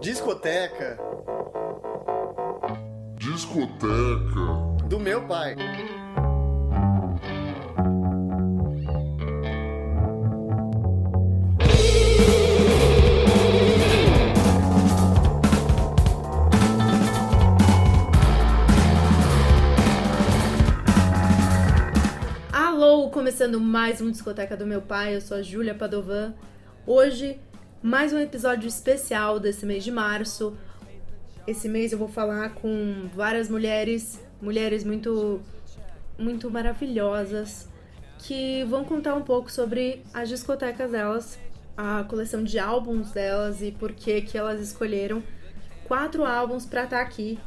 Discoteca Discoteca. do meu pai. Alô, começando mais um Discoteca do Meu Pai, eu sou a Júlia Padovan. Hoje, mais um episódio especial desse mês de março. Esse mês eu vou falar com várias mulheres, mulheres muito, muito maravilhosas, que vão contar um pouco sobre as discotecas delas, a coleção de álbuns delas e por que que elas escolheram quatro álbuns para estar aqui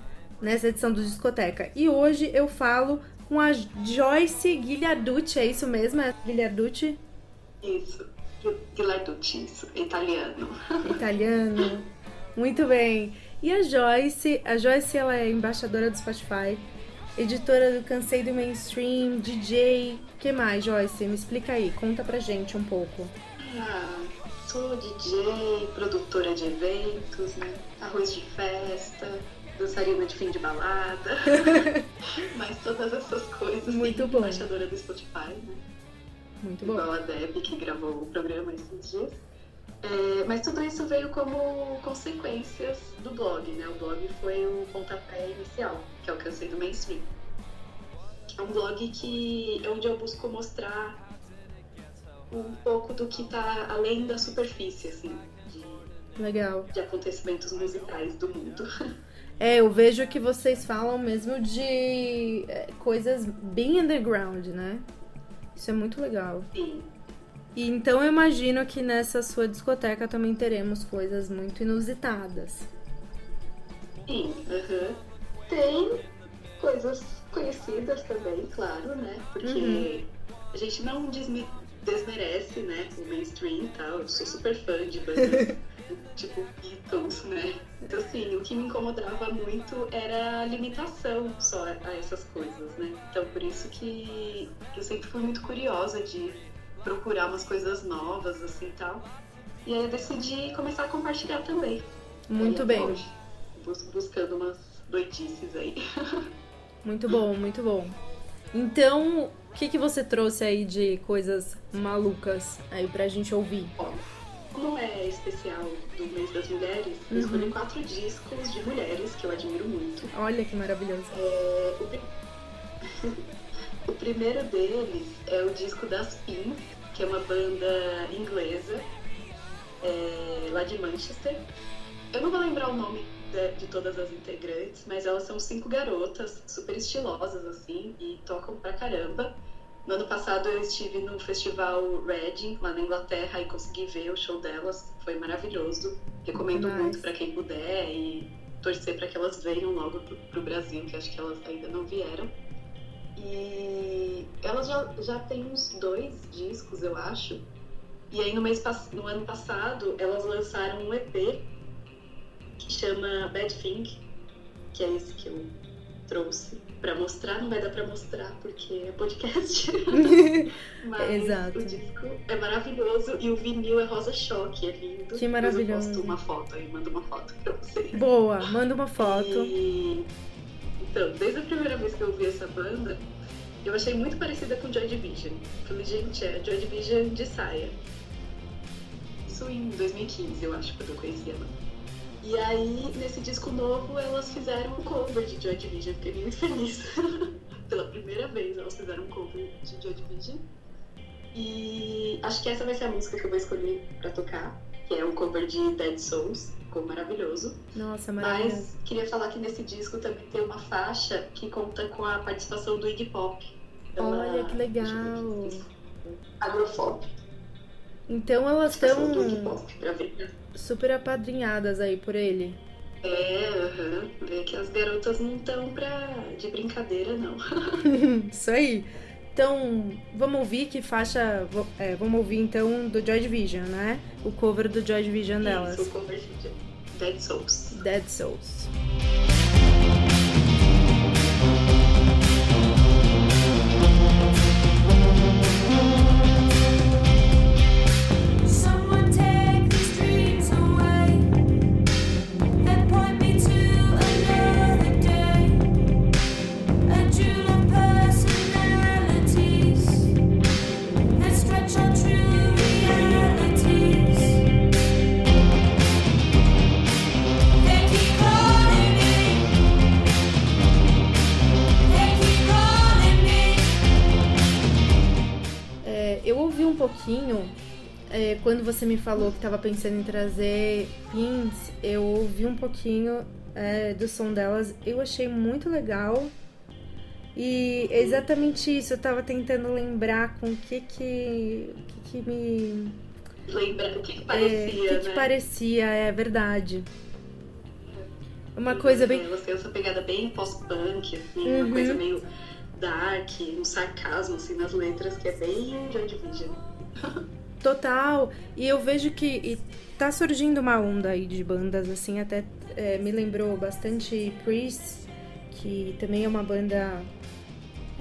nessa edição do Discoteca. E hoje eu falo com a Joyce Guilharducci, é isso mesmo? É Guilharducci? Isso, Isso, italiano. Italiano. Muito bem. E a Joyce, a Joyce ela é embaixadora do Spotify, editora do Cansei do Mainstream, DJ, que mais, Joyce? Me explica aí, conta pra gente um pouco. Ah, sou DJ, produtora de eventos, né? Arroz de festa, dançarina de fim de balada, mas todas essas coisas. Muito bom. Embaixadora do Spotify, né? Muito bom. Igual a Deb, que gravou o programa esses dias. É, mas tudo isso veio como consequências do blog, né? O blog foi o pontapé inicial, que é o Cansei do Mainstream. É um blog que, onde eu busco mostrar um pouco do que tá além da superfície, assim, de, Legal. de acontecimentos musicais do mundo. É, eu vejo que vocês falam mesmo de é, coisas bem underground, né? Isso é muito legal. Sim, E então eu imagino que nessa sua discoteca também teremos coisas muito inusitadas. sim, aham. Tem coisas conhecidas também, claro, né? Porque Uhum. a gente não desme- desmerece, né, o mainstream e tal. Eu sou super fã de bandas tipo Beatles, né? Então, assim, o que me incomodava muito era a limitação só a essas coisas, né? Então, por isso que eu sempre fui muito curiosa de procurar umas coisas novas, assim e tal. E aí eu decidi começar a compartilhar também. Muito bem. hoje, bus- buscando umas doidices aí. Muito bom, muito bom. Então, o que, que você trouxe aí de coisas malucas aí pra gente ouvir? Bom, como é especial do mês das mulheres, eu Uhum. escolhi quatro discos de mulheres que eu admiro muito. Olha que maravilhoso. É, o, pri- o primeiro deles é o disco das Pins, que é uma banda inglesa, é, lá de Manchester. Eu não vou lembrar o nome de, de todas as integrantes, mas elas são cinco garotas super estilosas, assim, e tocam pra caramba. No ano passado eu estive no festival Reading, lá na Inglaterra, e consegui ver o show delas. Foi maravilhoso. Recomendo Nice. muito pra quem puder e torcer para que elas venham logo pro, pro Brasil, que acho que elas ainda não vieram. E elas já, já têm uns dois discos, eu acho. E aí no, mês, no ano passado elas lançaram um EP que chama Bad Thing, que é esse que eu trouxe pra mostrar. Não vai dar pra mostrar porque é podcast. Mas Exato. o disco é maravilhoso e o vinil é rosa choque, é lindo. Que maravilhoso. Mas eu posto uma foto aí, mando uma foto pra vocês. Boa, manda uma foto. E, então, desde a primeira vez que eu vi essa banda, eu achei muito parecida com Joy Division. Falei, gente, é Joy Division de saia. Isso em 2015, eu acho, quando eu conheci ela. E aí, nesse disco novo, elas fizeram um cover de Joy Division. Fiquei muito feliz. Pela primeira vez, elas fizeram um cover de Joy Division. E acho que essa vai ser a música que eu vou escolher pra tocar, que é um cover de Dead Souls. Ficou maravilhoso. Nossa, maravilhoso. Mas queria falar que nesse disco também tem uma faixa que conta com a participação do Iggy Pop. Olha que legal. Agrofop. Então elas Participação do Iggy estão Pop, pra ver. Super apadrinhadas aí por ele. É, aham. Vê que as garotas não estão pra... de brincadeira, não. Isso aí. Então, vamos ouvir que faixa. é, vamos ouvir então do Joy Division, né? O cover do Joy Division delas. Isso, o cover de Dead Souls. Dead Souls. Quando você me falou que estava pensando em trazer pins, eu ouvi um pouquinho é, do som delas. Eu achei muito legal. E é exatamente isso, eu tava tentando lembrar com o que que, que, que me. Lembra o que, que parecia, é, o que, que né? parecia, é verdade. Uma E coisa bem. Você tem essa pegada bem pós-punk, assim, Uhum. uma coisa meio dark, um sarcasmo assim nas letras que é bem Joy Division. Total. E eu vejo que e tá surgindo uma onda aí de bandas, assim, até é, me lembrou bastante Priest, que também é uma banda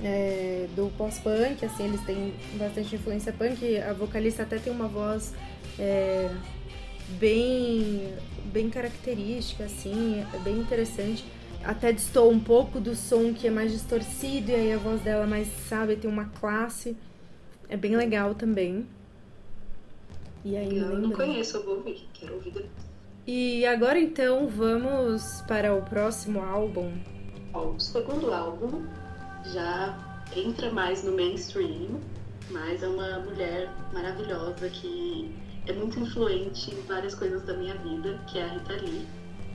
é, do pós-punk, assim, eles têm bastante influência punk. A vocalista até tem uma voz é, bem, bem característica, assim, é bem interessante. Até distou um pouco do som que é mais distorcido, e aí a voz dela mais, sabe, tem uma classe. É bem legal também. E aí, não lembrei. conheço, eu vou ouvir, quero ouvir depois. E agora então vamos para o próximo álbum. Ó, o segundo álbum já entra mais no mainstream, mas é uma mulher maravilhosa que é muito influente em várias coisas da minha vida, que é a Rita Lee.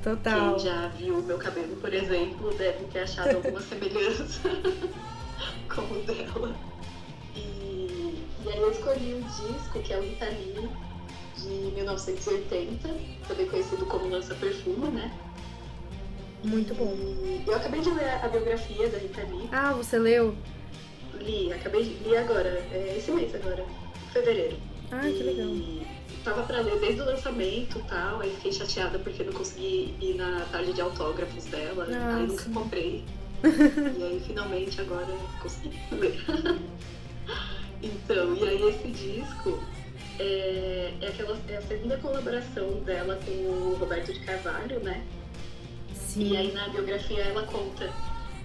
Total. Quem já viu meu cabelo, por exemplo, deve ter achado alguma semelhança com o dela. E, aí eu escolhi um disco que é o Rita Lee, de 1980, também conhecido como Lança Perfume, né? Muito bom. E eu acabei de ler a biografia da Rita Lee. Ah, você leu? Li, acabei de li agora, é, esse mês agora, fevereiro. Ah, que legal. E tava pra ler desde o lançamento e tal, aí fiquei chateada porque não consegui ir na tarde de autógrafos dela, Ah, aí nunca sim. comprei. e aí finalmente agora consegui ler. então, e aí esse disco é, é, aquela, é a segunda colaboração dela com o Roberto de Carvalho, né? E aí Sim. na biografia ela conta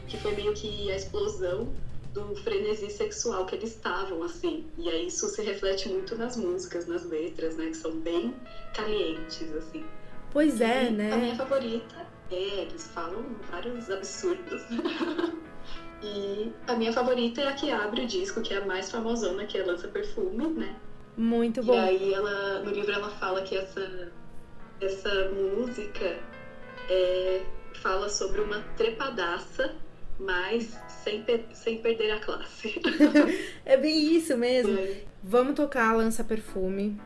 que foi meio que a explosão do frenesi sexual que eles estavam, assim. E aí isso se reflete muito nas músicas, nas letras, né? Que são bem calientes, assim. Pois é, E A minha né? favorita é, eles falam vários absurdos. e a minha favorita é a que abre o disco, que é a mais famosona, que é Lança Perfume, né? Muito E bom. aí ela, no livro ela fala que essa, essa música é, fala sobre uma trepadaça, mas sem, pe- sem perder a classe. É bem isso mesmo. É, Vamos tocar Lança Perfume.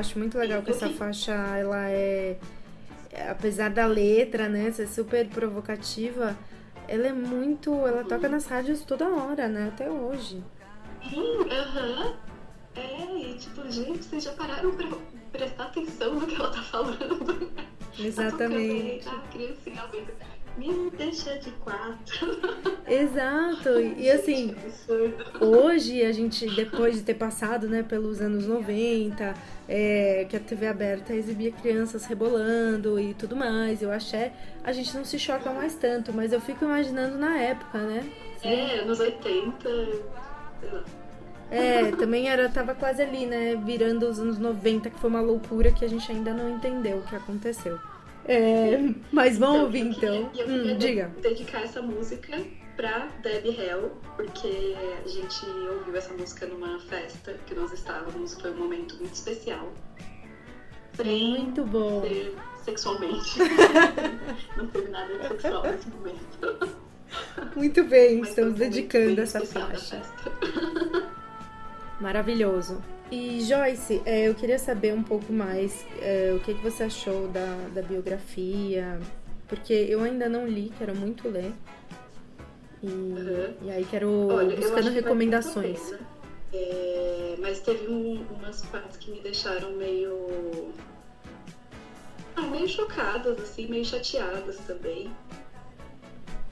Acho muito legal que essa faixa, ela é, apesar da letra, né, ser super provocativa, ela é muito, ela toca nas rádios toda hora, né, até hoje. Sim, aham. É, e tipo, gente, vocês já pararam pra prestar atenção no que ela tá falando? Exatamente. Tá tocando aí, a criancinha. Me deixa de quatro. Exato. E assim, hoje a gente, depois de ter passado, né, pelos anos 90, é, que a TV aberta exibia crianças rebolando e tudo mais, eu achei, a gente não se choca mais tanto, mas eu fico imaginando na época, né? É, anos 80, sei lá. É, também era, tava quase ali, né? Virando os anos 90, que foi uma loucura que a gente ainda não entendeu o que aconteceu. É, mas vamos ouvir eu queria- então. eu Hum, queria diga. dedicar essa música pra Debbie Hell, porque a gente ouviu essa música numa festa que nós estávamos, foi um momento muito especial. Sem Muito bom. ser sexualmente. Não teve nada de sexual nesse momento. Muito bem, Mas estamos dedicando bem essa faixa. festa. Maravilhoso. E Joyce, é, eu queria saber um pouco mais é, o que, que você achou da, da biografia, porque eu ainda não li, quero muito ler. E, Uhum. e aí quero Olha, buscando recomendações. É, mas teve um- umas partes que me deixaram meio. Ah, meio chocadas, assim, meio chateadas também.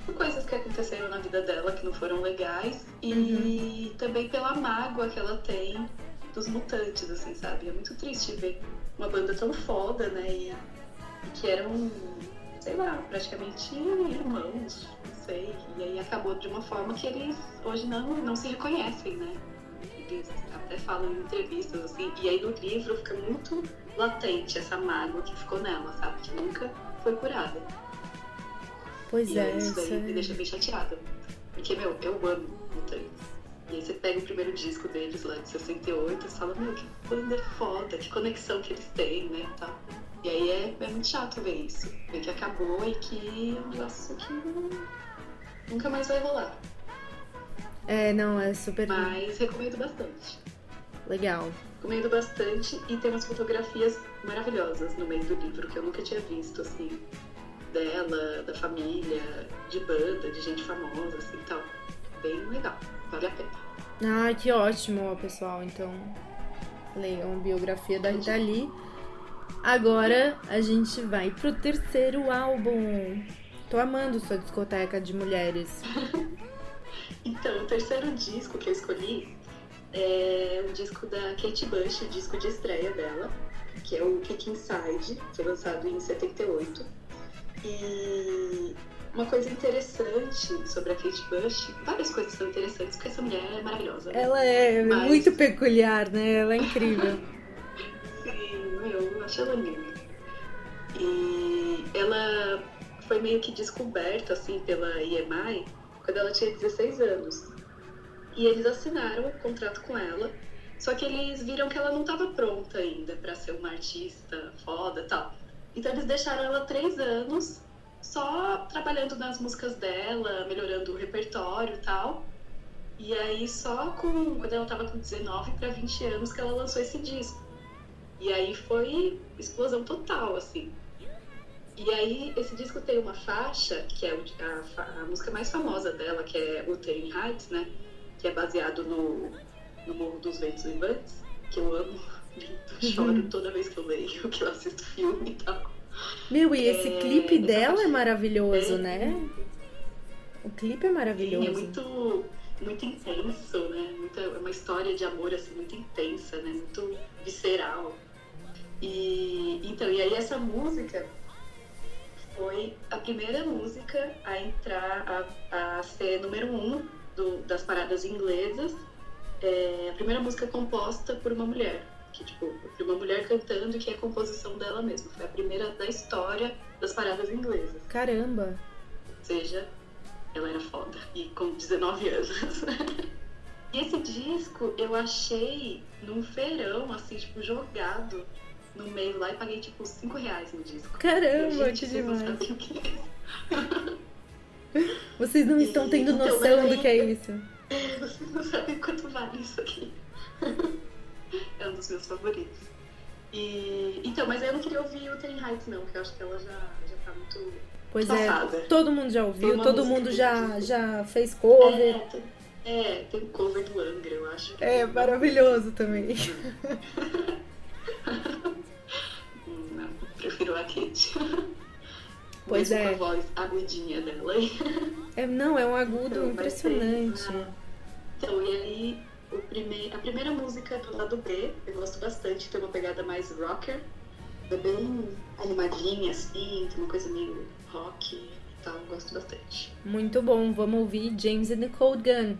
Por Coisas que aconteceram na vida dela que não foram legais. E também pela mágoa que ela tem dos mutantes, assim, sabe? É muito triste ver uma banda tão foda, né? E, e que eram, sei lá, praticamente irmãos, não sei. E aí acabou de uma forma que eles hoje não, não se reconhecem, né? Eles até falam em entrevistas, assim. E aí no livro fica muito latente essa mágoa que ficou nela, sabe? Que nunca foi curada. Pois E é, isso isso daí me é... deixa bem chateada. Porque, meu, eu amo Mutantes. E aí você pega o primeiro disco deles lá de 68 e fala, meu, que banda foda, que conexão que eles têm, né? Tá. E aí é, é muito chato ver isso. Ver que acabou e que é um negócio que nunca mais vai rolar. É, não, é super Mas recomendo bastante. legal. Recomendo bastante e tem umas fotografias maravilhosas no meio do livro que eu nunca tinha visto, assim, dela, da família, de banda, de gente famosa, assim, tal. Bem legal, vale a pena. Ai, que ótimo, pessoal. Então, leiam a biografia da Rita Lee. Agora a gente vai pro terceiro álbum. Tô amando sua discoteca de mulheres. Então, o terceiro disco que eu escolhi é o disco da Kate Bush, o disco de estreia dela, que é o Kick Inside, foi lançado em 78. E uma coisa interessante sobre a Kate Bush, várias coisas são interessantes, porque essa mulher é maravilhosa. né? Ela é Mas- muito peculiar, né? Ela é incrível. Sim, eu acho ela linda. E ela foi meio que descoberta, assim, pela EMI quando ela tinha 16 anos. E eles assinaram o contrato com ela, só que eles viram que ela não estava pronta ainda para ser uma artista foda e tal. Então eles deixaram ela três anos só trabalhando nas músicas dela, melhorando o repertório e tal. E aí só com quando ela tava com 19 para 20 anos que ela lançou esse disco. E aí foi explosão total, assim. E aí esse disco tem uma faixa, que é a, fa- a música mais famosa dela, que é Wuthering Heights, né? Que é baseado no, no Morro dos Ventos Uivantes, que eu amo. Eu choro toda vez que eu leio, que eu assisto filme e tal. Meu, e esse É, clipe dela é maravilhoso, É, né? O clipe é Sim, maravilhoso. é muito, muito intenso, né? Muita, é uma história de amor assim, muito intensa, né? Muito visceral. E então, e aí essa música foi a primeira música a entrar, a, a ser número um do- das paradas inglesas. É a primeira música composta por uma mulher. Que, tipo, de uma mulher cantando que é composição dela mesma. Foi a primeira da história das paradas inglesas. Caramba. Ou seja, ela era foda. E com 19 anos. e esse disco eu achei num feirão, assim, tipo, jogado no meio lá e paguei tipo 5 reais no disco. Caramba, Gente, que demais. é. Vocês não estão tendo Então, noção do que é isso. Vocês não sabem quanto vale isso aqui. é um dos meus favoritos. E, então, mas eu não queria ouvir o Ten Heights, não, porque eu acho que ela já, já tá muito. Pois é, Passada. todo mundo já ouviu, todo mundo já, já fez cover. É, tem, é, tem cover do Angra, eu acho. que É maravilhoso também. Não, prefiro a Kate. Pois Mesmo é. Com a voz agudinha dela. É, não, é um agudo Então, impressionante. Então, e aí, a primeira música do lado B, eu gosto bastante, tem uma pegada mais rocker. É bem animadinha, assim, tem uma coisa meio rock e tal, gosto bastante. Muito bom, vamos ouvir James and the Cold Gun.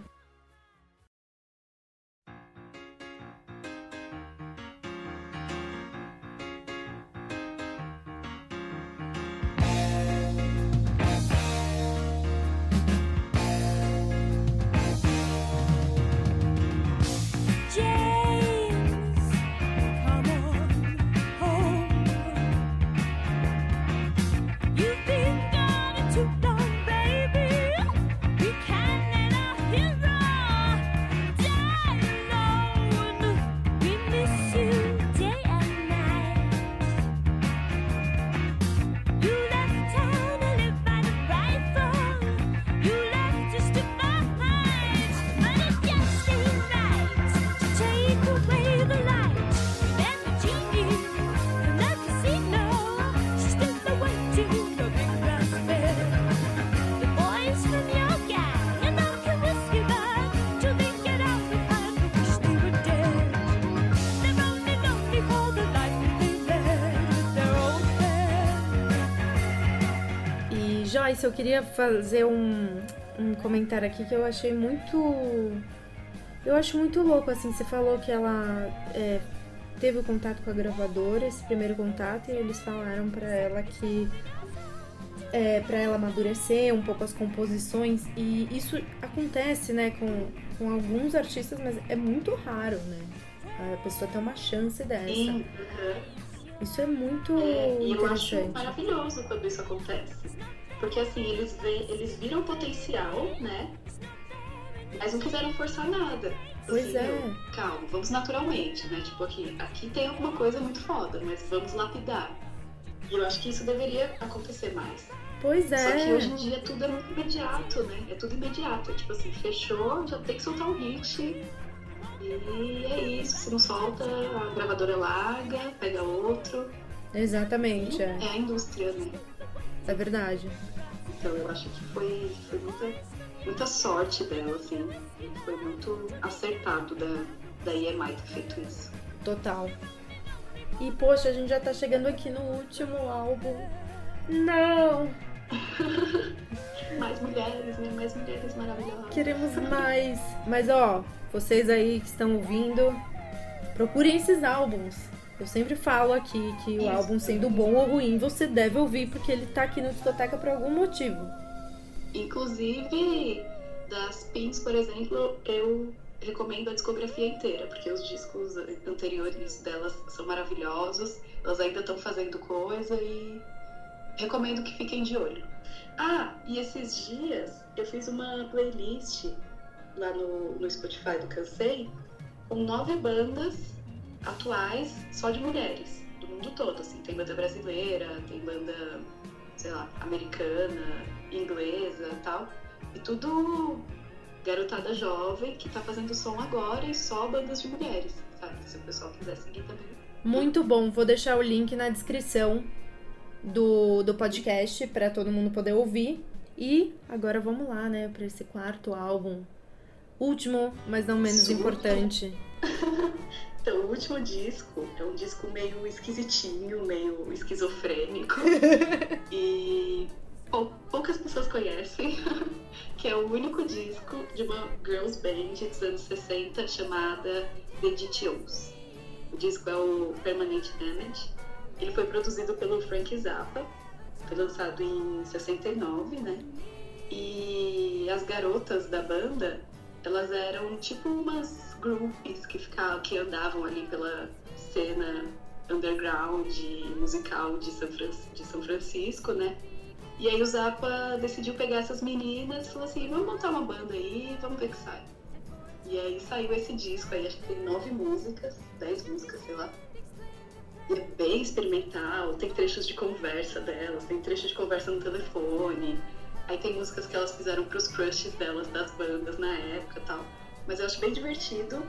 Joyce, eu queria fazer um, um comentário aqui que eu achei muito. Eu acho muito louco, assim. Você falou que ela é, teve o contato com a gravadora, esse primeiro contato, e eles falaram pra ela que. É, para ela amadurecer um pouco as composições, e isso acontece, né, com, com alguns artistas, mas é muito raro, né? A pessoa ter uma chance dessa. Sim, aham. Isso é muito É, e eu acho maravilhoso quando isso acontece. Porque assim, eles, eles viram potencial, né? Mas não quiseram forçar nada. Pois Assim, é. meu, calma, vamos naturalmente, né? Tipo, aqui, aqui tem alguma coisa muito foda, mas vamos lapidar. E eu acho que isso deveria acontecer mais. Pois Só que hoje é. em dia tudo é muito imediato, né? É tudo imediato. É tipo assim, fechou, já tem que soltar um hit. E é isso. Se não solta, a gravadora larga, pega outro. Exatamente, é. É a indústria, né? É verdade. Então eu acho que foi, foi muita, muita sorte dela, assim. Foi muito acertado da, da EMI ter feito isso. Total. E poxa, a gente já tá chegando aqui no último álbum. Não! Mais mulheres, né? Mais mulheres maravilhosas. Queremos mais. Mas ó, vocês aí que estão ouvindo, procurem esses álbuns. Eu sempre falo aqui que o Isso. álbum sendo bom ou ruim, você deve ouvir porque ele tá aqui no discoteca por algum motivo. Inclusive, das Pins, por exemplo, eu recomendo a discografia inteira, porque os discos anteriores delas são maravilhosos, elas ainda estão fazendo coisa e recomendo que fiquem de olho. Ah, e esses dias eu fiz uma playlist lá no, no Spotify do Cansei com nove bandas atuais só de mulheres, do mundo todo, assim, tem banda brasileira, tem banda, sei lá, americana, inglesa e tal. E tudo garotada jovem que tá fazendo som agora e só bandas de mulheres, sabe? Se o pessoal quiser seguir também. Muito bom, vou deixar o link na descrição do, do podcast pra todo mundo poder ouvir. E agora vamos lá, né, pra esse quarto álbum. Último, mas não menos Super. importante. Então, o último disco é um disco meio esquisitinho, meio esquizofrênico. e pou- poucas pessoas conhecem, que é o único disco de uma girls band dos anos 60 chamada The GTOs. O disco é o Permanent Damage. Ele foi produzido pelo Frank Zappa, foi lançado em 69, né? E as garotas da banda, elas eram tipo umas groupies que ficavam, que andavam ali pela cena underground musical de São, Fran- de São Francisco, né? E aí o Zappa decidiu pegar essas meninas e falou assim, vamos montar uma banda aí, vamos ver o que sai. E aí saiu esse disco aí, acho que tem nove músicas, dez músicas, sei lá. E é bem experimental, tem trechos de conversa delas, tem trechos de conversa no telefone. Aí tem músicas que elas fizeram pros crushes delas, das bandas na época e tal. Mas eu acho bem divertido.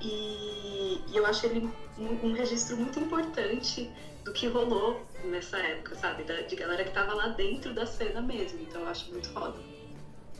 E, e eu acho ele um, um registro muito importante do que rolou nessa época, sabe? Da- de galera que tava lá dentro da cena mesmo. Então eu acho muito foda.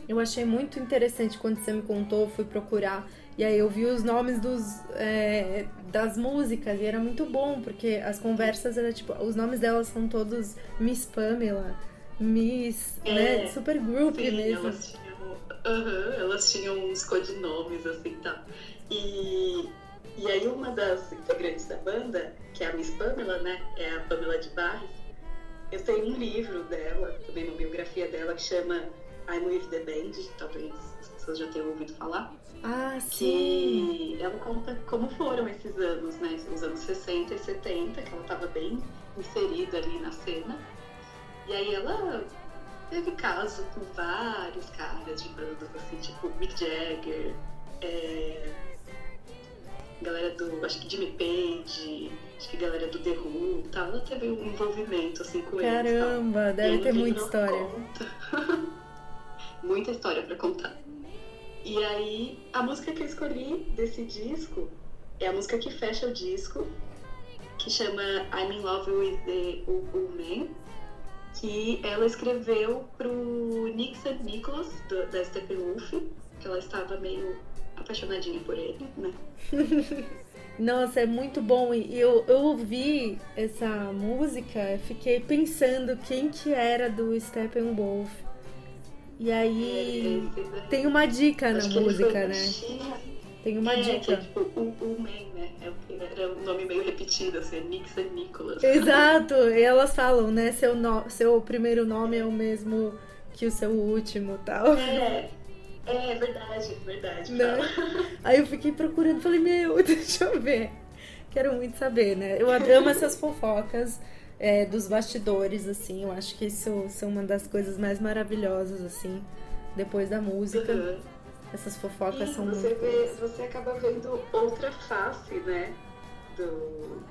Eu achei muito interessante quando você me contou, fui procurar. E aí eu vi os nomes dos, é, das músicas e era muito bom, porque as conversas era tipo, os nomes delas são todos Miss Pamela, Miss, É, né? Super group Sim, mesmo. elas tinham, aham, elas tinham uns codinomes assim tá. E, e aí uma das integrantes da banda, que é a Miss Pamela, né? É a Pamela de Barres. Eu tenho um livro dela, também uma biografia dela, que chama I'm with the Band, talvez as pessoas já tenham ouvido falar. Ah, sim. que ela conta como foram esses anos, né? Os anos 60 e 70, que ela estava bem inserida ali na cena. E aí ela teve caso com vários caras de bandas, assim, tipo Mick Jagger, é, galera do, acho que Jimmy Page, acho que galera do The Who e tal. Ela teve um envolvimento, assim, com eles. e tal. Caramba, deve ter muita história. Muita história pra contar. E aí, a música que eu escolhi desse disco é a música que fecha o disco, que chama I'm in Love with the U Man, que ela escreveu pro Nick St. Nicholas, do- da Steppenwolf, que ela estava meio apaixonadinha por ele, né? Nossa, é muito bom. E eu, eu ouvi essa música, fiquei pensando quem que era do Steppenwolf. E aí tem uma dica na Acho foi música, né? Tem uma é, Que é dica. tipo o, o Man, né? É, que um nome meio repetido, assim, é Nix and Nicholas. Exato, e elas falam, né? Seu, no- seu primeiro nome é o mesmo que o seu último tal. É, é verdade, verdade. Né? Aí eu fiquei procurando, falei, meu, deixa eu ver. Quero muito saber, né? Eu amo essas fofocas é, dos bastidores, assim. Eu acho que isso são uma das coisas mais maravilhosas, assim, depois da música. Uhum. Essas fofocas E são você muito vê, você acaba vendo outra face, né? Do.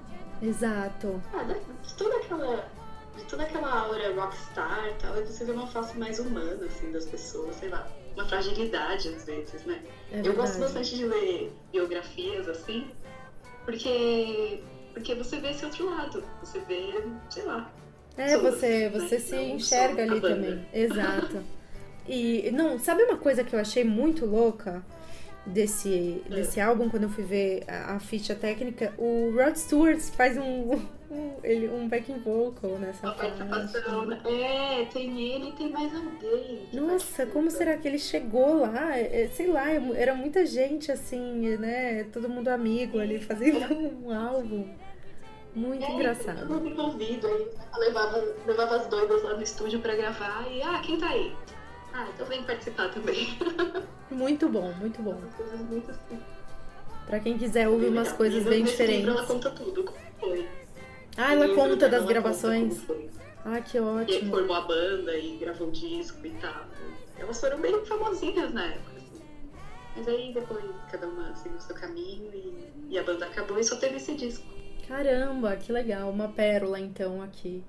Exato. Ah, de toda aquela. De toda aquela aura rockstar e tal, e você vê uma face mais humana, assim, das pessoas, sei lá, uma fragilidade às vezes, né? É Eu gosto bastante de ler biografias assim, porque porque você vê esse outro lado, você vê, sei lá. É, todas, você, né? você se Não enxerga ali também. Exato. E, não, sabe uma coisa que eu achei muito louca desse, É. desse álbum, quando eu fui ver a, a ficha técnica? O Rod Stewart faz um, um, ele, um backing vocal nessa Uma faixa. participação. É, tem ele e tem mais alguém. Nossa, como será que ele chegou lá? É, Sei lá, é era muita gente assim, né? Todo mundo amigo ali fazendo um álbum. Muito É, engraçado. Todo mundo envolvido aí. Levava, levava as doidas lá no estúdio pra gravar e, ah, quem tá aí? Ah, então vem participar também. Muito bom, muito bom. Coisas muito assim. Pra quem quiser ouvir umas legal. coisas E bem nesse livro diferentes. Ela conta tudo, como foi. Ah, ela livro conta das gravações. conta. Ah, que E aí ótimo. formou a banda e gravou o disco e tal. Elas foram bem famosinhas na época, assim. Mas aí depois cada uma seguiu o seu caminho e, e a banda acabou e só teve esse disco. Caramba, que legal. Uma pérola, então, aqui.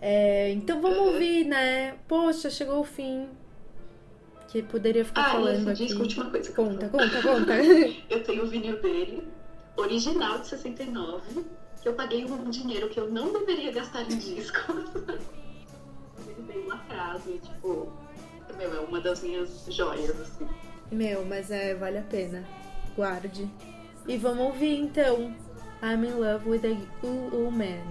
É, então vamos Uhum. ouvir, né? Poxa, chegou o fim. Que poderia ficar Ah, falando esse aqui. disco, última coisa Conta, conta, conta. Eu tenho o vinil dele, original de 69, que eu paguei um dinheiro que eu não deveria gastar em discos. Ele veio lacrado e, tipo, meu, é uma das minhas joias, assim. Meu, mas é, vale a pena. Guarde. E vamos ouvir então. I'm in love with a ooh, ooh man.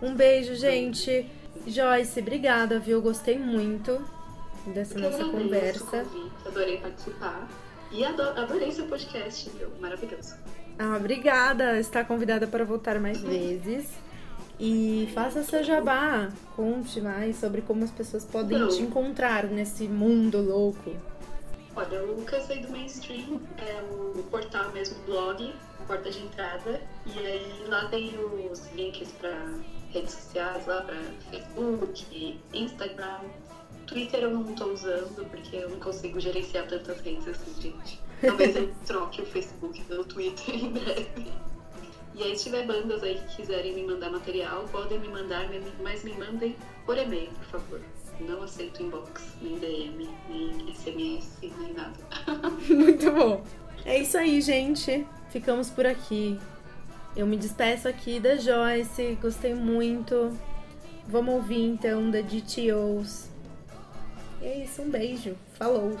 Um beijo, gente. Joyce, obrigada, viu? Gostei muito dessa Eu nossa conversa. convite, adorei participar. E ado- adorei seu podcast, meu, maravilhoso. Ah, obrigada. Está convidada para voltar mais vezes. E faça seu jabá. Conte mais sobre como as pessoas podem Não. te encontrar nesse mundo louco. Olha, o Cansei do Mainstream é o portal mesmo, blog, a porta de entrada. E aí lá tem os links para redes sociais, lá para Facebook, Instagram. Twitter eu não tô usando porque eu não consigo gerenciar tantas redes assim, gente. Talvez eu troque o Facebook pelo Twitter em breve. E aí, se tiver bandas aí que quiserem me mandar material, podem me mandar, mas me mandem por e-mail, por favor. Não aceito inbox, nem DM, nem SMS, nem nada. Muito bom. É isso aí, gente. Ficamos por aqui. Eu me despeço aqui da Joyce. Gostei muito. Vamos ouvir então da GTOs. E é isso, um beijo. Falou!